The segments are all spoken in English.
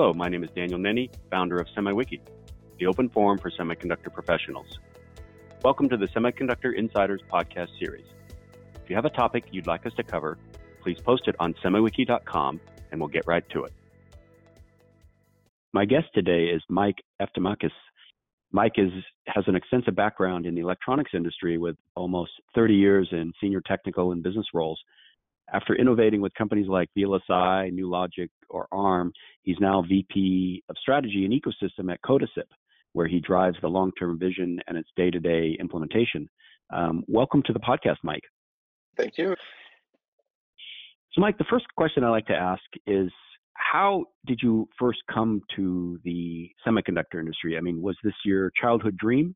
Hello, my name is Daniel Nenny, founder of SemiWiki, the open forum for semiconductor professionals. Welcome to the Semiconductor Insiders podcast series. If you have a topic you'd like us to cover, please post it on semiwiki.com and we'll get right to it. My guest today is Mike Eftimakis. Mike is, has an extensive background in the electronics industry with almost 30 years in senior technical and business roles after innovating with companies like VLSI, NewLogic, or ARM, he's now VP of Strategy and Ecosystem at Codasip, where he drives the long-term vision and its day-to-day implementation. Um, welcome to the podcast, Mike. Thank you. So, Mike, the first question I like to ask is how did you first come to the semiconductor industry? I mean, was this your childhood dream?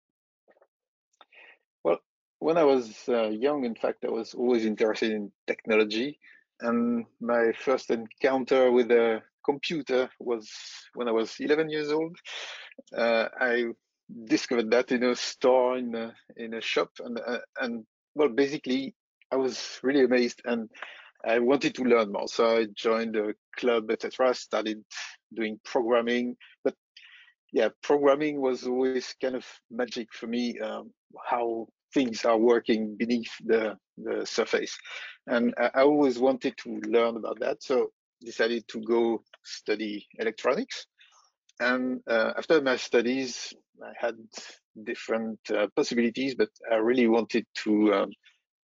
When I was uh, young, in fact, I was always interested in technology. And my first encounter with a computer was when I was 11 years old. Uh, I discovered that in a store in a, in a shop, and uh, and well, basically, I was really amazed, and I wanted to learn more. So I joined a club, etc. Started doing programming, but yeah, programming was always kind of magic for me. Um, how things are working beneath the, the surface. And I, always wanted to learn about that. So decided to go study electronics. And uh, after my studies, I had different uh, possibilities, but I really wanted to um,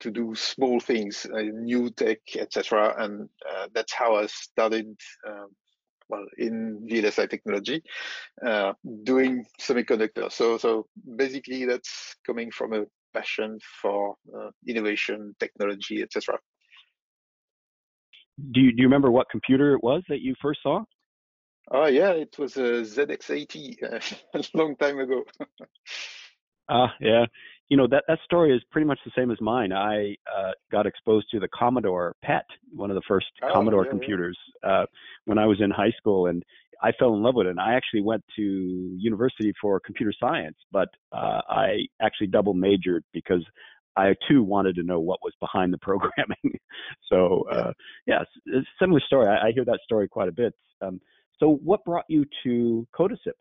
to do small things, uh, new tech, etc. And uh, that's how I started. Um, well, in VLSI technology, uh, doing semiconductor. So, so basically, that's coming from a passion for uh, innovation, technology, etc. Do you, do you remember what computer it was that you first saw? Oh yeah, it was a ZX80 uh, a long time ago. Ah, uh, yeah. You know that that story is pretty much the same as mine. I uh, got exposed to the Commodore PET, one of the first oh, Commodore yeah, computers, yeah. Uh, when I was in high school, and I fell in love with it. And I actually went to university for computer science, but uh, I actually double majored because I too wanted to know what was behind the programming. so uh, yeah, it's a similar story. I, I, hear that story quite a bit. Um, so what brought you to Codasip?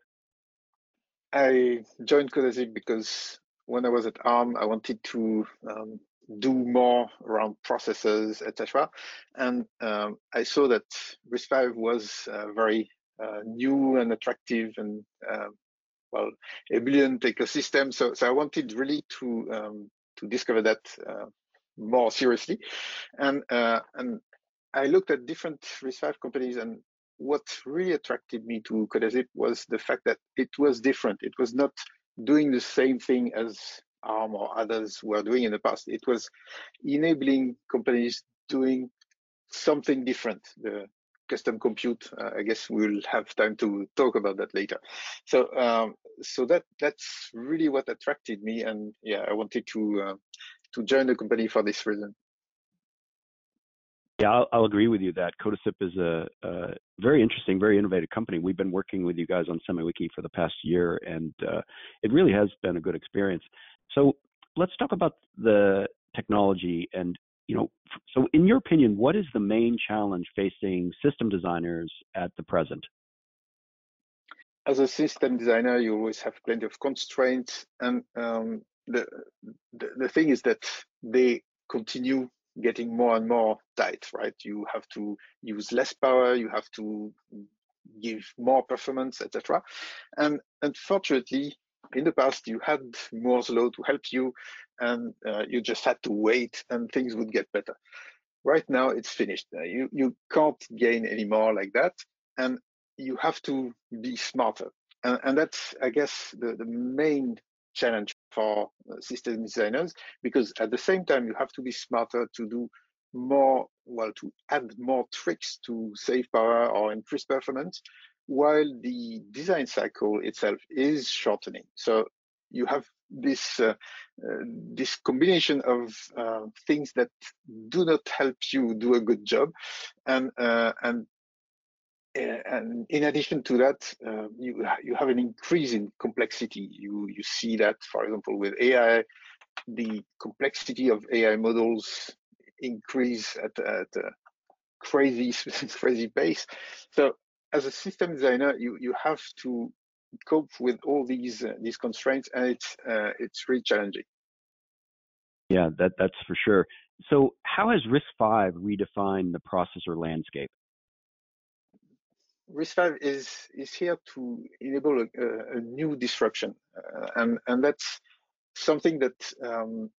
I joined Codasip because when I was at ARM, I wanted to um, do more around processes, etc. And um, I saw that RISC-V was uh, very new and attractive and uh, well ebullient ecosystem. So so I wanted really to um, to discover that uh, more seriously, and and I looked at different RISC-V companies and what really attracted me to Codasip was the fact that it was different. It was not doing the same thing as ARM or others were doing in the past. It was enabling companies doing something different. The custom compute. Uh, I guess we'll have time to talk about that later. So, um, so that that's really what attracted me, and yeah, I wanted to uh, to join the company for this reason. Yeah, I'll, I'll agree with you that Codasip is a, a, very interesting, very innovative company. We've been working with you guys on SemiWiki for the past year, and uh, it really has been a good experience. So let's talk about the technology and you know, so in your opinion, what is the main challenge facing system designers at the present? As a system designer, you always have plenty of constraints, and um, the, the the thing is that they continue getting more and more tight. Right? You have to use less power, you have to give more performance, etc. And unfortunately, in the past, you had Moore's law to help you, and uh, you just had to wait and things would get better. Right now, it's finished. Uh, you, you can't gain anymore like that. And you have to be smarter. And, and that's, I guess, the, the main challenge for uh, system designers, because at the same time, you have to be smarter to do more, well, to add more tricks to save power or increase performance, while the design cycle itself is shortening. So you have this uh, uh, this combination of uh, things that do not help you do a good job, and uh, and uh, and in addition to that, uh, you you have an increase in complexity. You you see that, for example, with AI, the complexity of AI models increase at at a crazy crazy pace. So as a system designer, you you have to cope with all these uh, these constraints, and it's uh, it's really challenging. Yeah, that that's for sure. So, how has RISC-V redefined the processor landscape? RISC-V is is here to enable a, a new disruption, uh, and and that's something that um,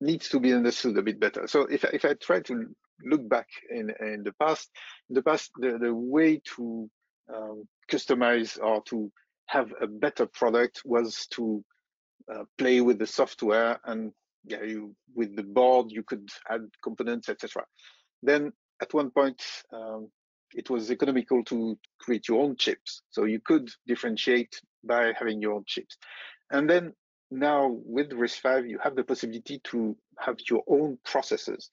needs to be understood a bit better. So if if I try to look back in in the past, in the past the the way to customize or to have a better product was to uh, play with the software and yeah, you with the board you could add components, etc. Then at one point um, it was economical to create your own chips, so you could differentiate by having your own chips. And then now with RISC-V, you have the possibility to have your own processors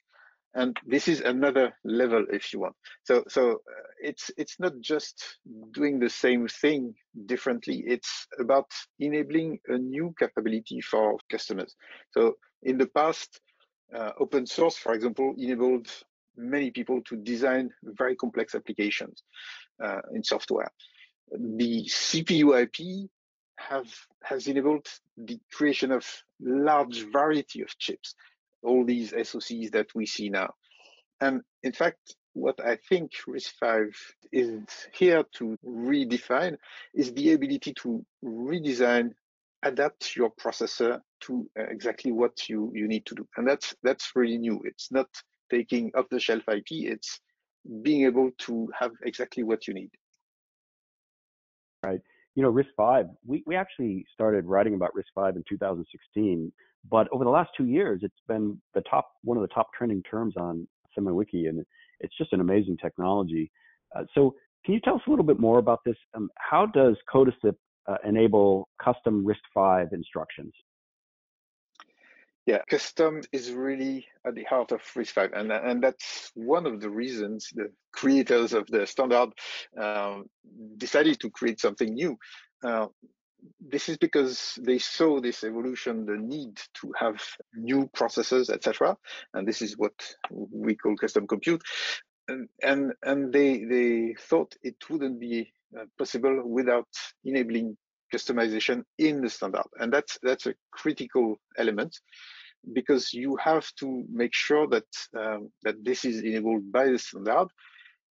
and this is another level if you want. So so uh, it's it's not just doing the same thing differently. It's about enabling a new capability for customers. So in the past uh, open source for example enabled many people to design very complex applications uh, in software. The cpu ip have has enabled the creation of large variety of chips all these SoCs that we see now. And in fact, what I think RISC-V is here to redefine is the ability to redesign, adapt your processor to uh, exactly what you, you need to do. And that's that's really new. It's not taking off the shelf IP, it's being able to have exactly what you need. Right. You know, RISC-V, we, we actually started writing about RISC-V in 2016 but over the last two years, it's been the top one of the top trending terms on SemiWiki, and it's just an amazing technology. Uh, so, can you tell us a little bit more about this? Um, how does Codasip uh, enable custom RISC-V instructions? Yeah, custom is really at the heart of RISC-V, and and that's one of the reasons the creators of the standard um, decided to create something new. Uh, this is because they saw this evolution, the need to have new processors, etc. And this is what we call custom compute. And, and, and they, they thought it wouldn't be uh, possible without enabling customization in the standard. And that's, that's a critical element because you have to make sure that, um, that this is enabled by the standard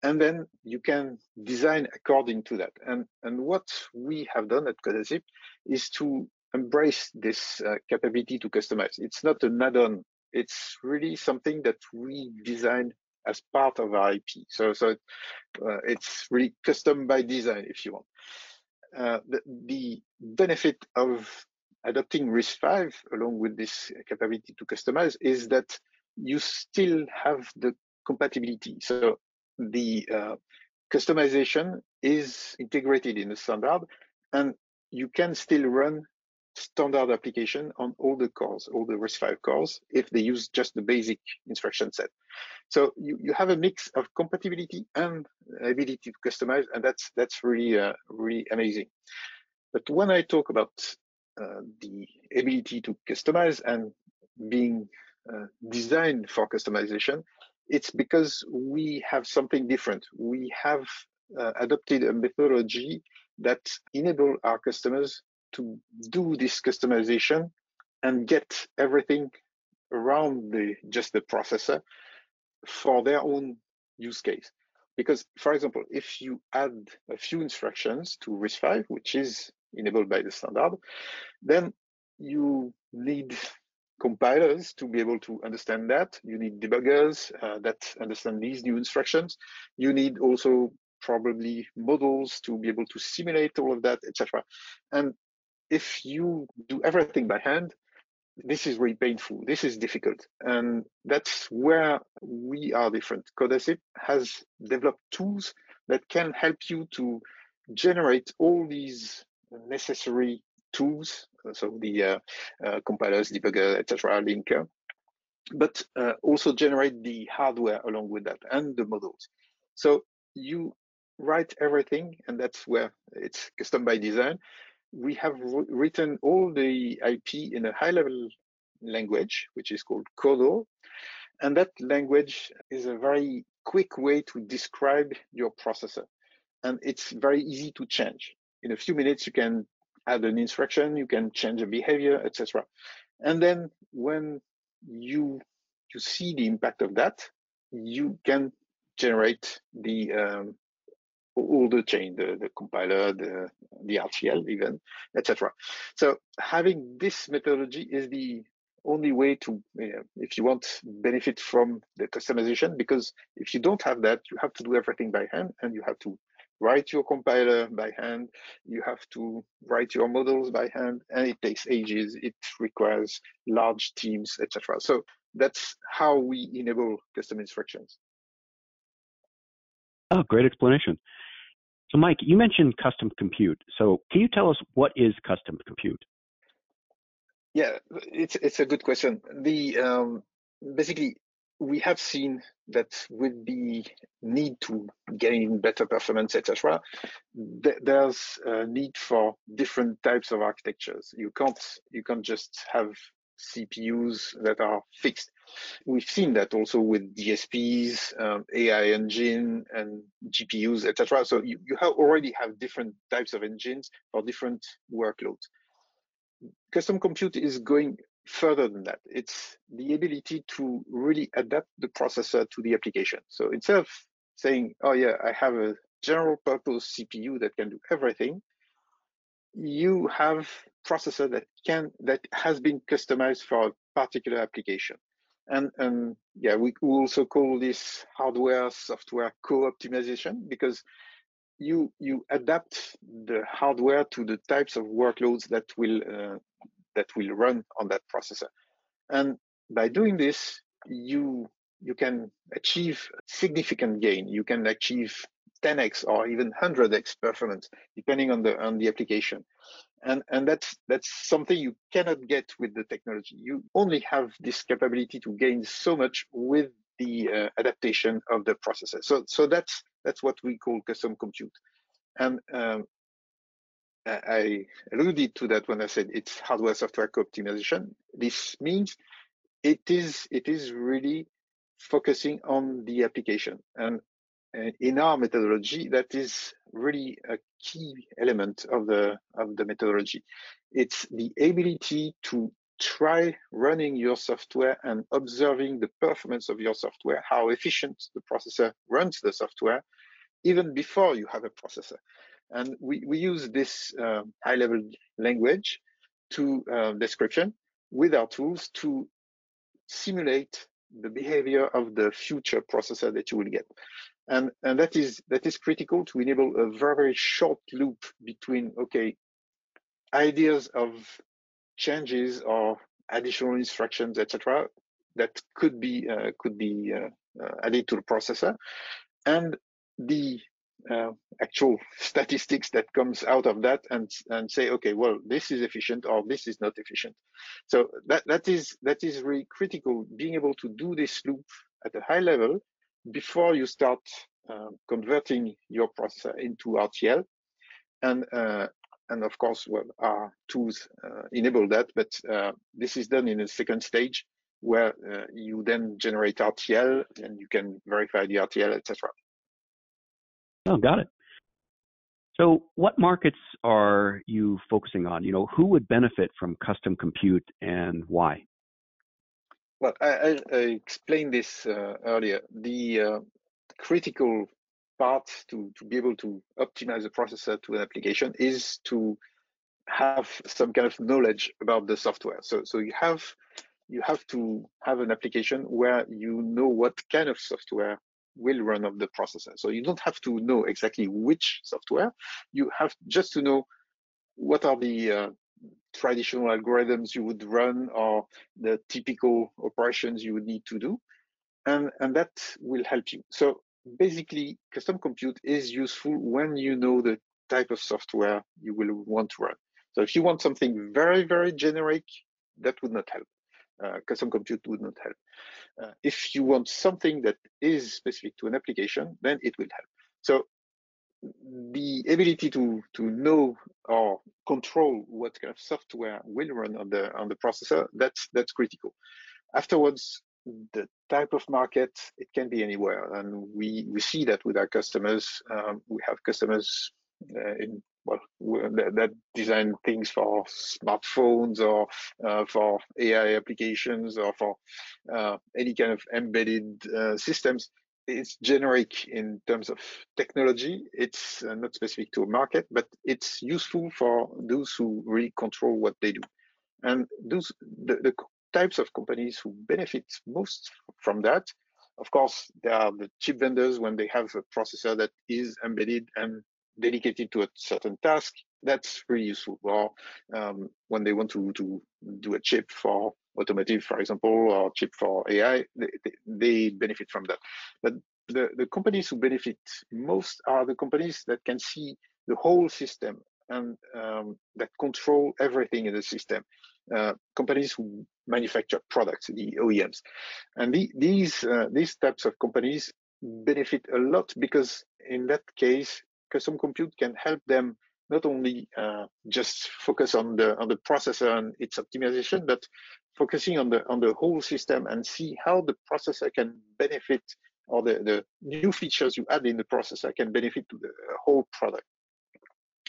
and then you can design according to that. And, and what we have done at Codasip is to embrace this uh, capability to customize. It's not an add-on. It's really something that we design as part of our IP. So, so uh, it's really custom by design, if you want. Uh, the, the, benefit of adopting RISC-V along with this capability to customize is that you still have the compatibility. So the uh, customization is integrated in the standard and you can still run standard application on all the cores, all the RISC-V cores, if they use just the basic instruction set. So you, you have a mix of compatibility and ability to customize, and that's that's really uh, really amazing. But when I talk about uh, the ability to customize and being uh, designed for customization, it's because we have something different. We have uh, adopted a methodology that enable our customers to do this customization and get everything around the just the processor for their own use case. Because, for example, if you add a few instructions to RISC-V, which is enabled by the standard, then you need compilers to be able to understand that. You need debuggers uh, that understand these new instructions. You need also probably models to be able to simulate all of that, etc. And if you do everything by hand, this is really painful. This is difficult. And that's where we are different. Codasip has developed tools that can help you to generate all these necessary tools, so the uh, uh, compilers, debugger, etc., linker, but uh, also generate the hardware along with that and the models. So you write everything, and that's where it's custom by design. We have written all the IP in a high-level language, which is called CodAL, and that language is a very quick way to describe your processor. and it's very easy to change. In a few minutes, you can add an instruction, you can change a behavior, etc. And then when you you see the impact of that, you can generate the um, all the chain, the, the compiler, the, the RTL even, etc. So having this methodology is the only way to, if you want, benefit from the customization, because if you don't have that, you have to do everything by hand and you have to write your compiler by hand, you have to write your models by hand, and it takes ages, it requires large teams, etc. So that's how we enable custom instructions. Oh, great explanation. So, Mike, you mentioned custom compute. So, can you tell us what is custom compute? Yeah, it's it's a good question. The um, basically we have seen that with the need to gain better performance, etc., th there's a need for different types of architectures. You can't you can't just have CPUs that are fixed. We've seen that also with DSPs, um, AI engine, and GPUs, etc. So you, you have already have different types of engines for different workloads. Custom compute is going further than that. It's the ability to really adapt the processor to the application. So instead of saying, oh yeah, I have a general purpose CPU that can do everything, you have processor that can that has been customized for a particular application. And, and yeah, we also call this hardware software co-optimization because you you adapt the hardware to the types of workloads that will uh, that will run on that processor. And by doing this, you you can achieve significant gain. You can achieve 10x or even 100x performance, depending on the on the application. And and that's that's something you cannot get with the technology. You only have this capability to gain so much with the uh, adaptation of the processor. So so that's that's what we call custom compute. And um, I alluded to that when I said it's hardware software co-optimization. This means it is it is really focusing on the application and in our methodology, that is really a key element of the of the methodology. It's the ability to try running your software and observing the performance of your software, how efficient the processor runs the software, even before you have a processor. And we, we use this uh, high level language to uh, description with our tools to simulate the behavior of the future processor that you will get. And and that is that is critical to enable a very, very short loop between okay ideas of changes or additional instructions etc that could be uh, could be uh, uh, added to the processor and the uh, actual statistics that comes out of that and and say okay well this is efficient or this is not efficient so that that is that is really critical being able to do this loop at a high level before you start uh, converting your process into RTL. And, uh, and of course, well, our tools uh, enable that, but uh, this is done in a second stage where uh, you then generate RTL and you can verify the RTL, etc. Oh, got it. So, what markets are you focusing on? You know, who would benefit from custom compute and why? Well, I, I, explained this uh, earlier. The uh, critical part to, to be able to optimize the processor to an application is to have some kind of knowledge about the software. So, so you have you have to have an application where you know what kind of software will run on the processor. So you don't have to know exactly which software. You have just to know what are the uh, traditional algorithms you would run or the typical operations you would need to do. And, and that will help you. So basically, custom compute is useful when you know the type of software you will want to run. So if you want something very, very generic, that would not help. Uh, custom compute would not help. Uh, if you want something that is specific to an application, then it will help. So the ability to to know or control what kind of software will run on the on the processor that's that's critical afterwards the type of market, it can be anywhere. And we, we see that with our customers. Um, we have customers uh, in that, that, design things for smartphones or uh, for AI applications or for uh, any kind of embedded uh, systems. It's generic in terms of technology. It's uh, not specific to a market, but it's useful for those who really control what they do. And those the, the types of companies who benefit most from that. Of course, there are the chip vendors when they have a processor that is embedded and dedicated to a certain task. That's really useful. Or um, when they want to, to do a chip for automotive, for example, or chip for AI, they, they benefit from that. But the, the companies who benefit most are the companies that can see the whole system and um, that control everything in the system. Uh, companies who manufacture products, the OEMs, and the, these uh, these types of companies benefit a lot because in that case, custom compute can help them not only uh, just focus on the on the processor and its optimization, but focusing on the on the whole system and see how the processor can benefit or the, the new features you add in the processor can benefit to the whole product.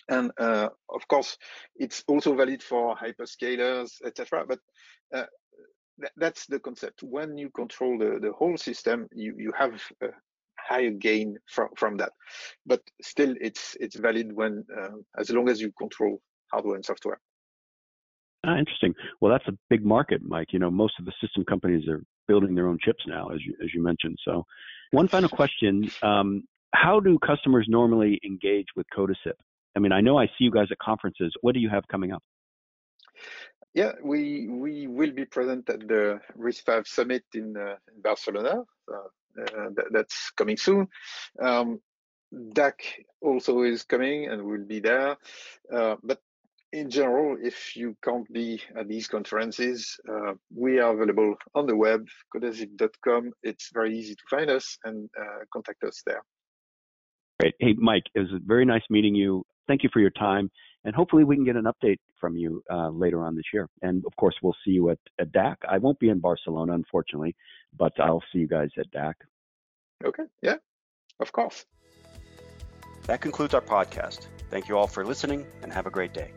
And uh, of course, it's also valid for hyperscalers, etc. But uh, th that's the concept. When you control the, the whole system, you, you have a higher gain from, from that. But still, it's it's valid when uh, as long as you control hardware and software. Ah, interesting. Well, that's a big market, Mike. You know, most of the system companies are building their own chips now, as you as you mentioned. So, one final question: um, How do customers normally engage with Codasip? I mean, I know I see you guys at conferences. What do you have coming up? Yeah, we we will be present at the RISC-V Summit in, uh, in Barcelona. Uh, that, that's coming soon. Um, DAC also is coming and will be there. Uh, but in general, if you can't be at these conferences, uh, we are available on the web, codasip.com. It's very easy to find us and uh, contact us there. Great. Hey, Mike, it was very nice meeting you. Thank you for your time, and hopefully we can get an update from you uh, later on this year. And of course, we'll see you at, at DAC. I won't be in Barcelona, unfortunately, but I'll see you guys at DAC. Okay. Yeah, of course. That concludes our podcast. Thank you all for listening, and have a great day.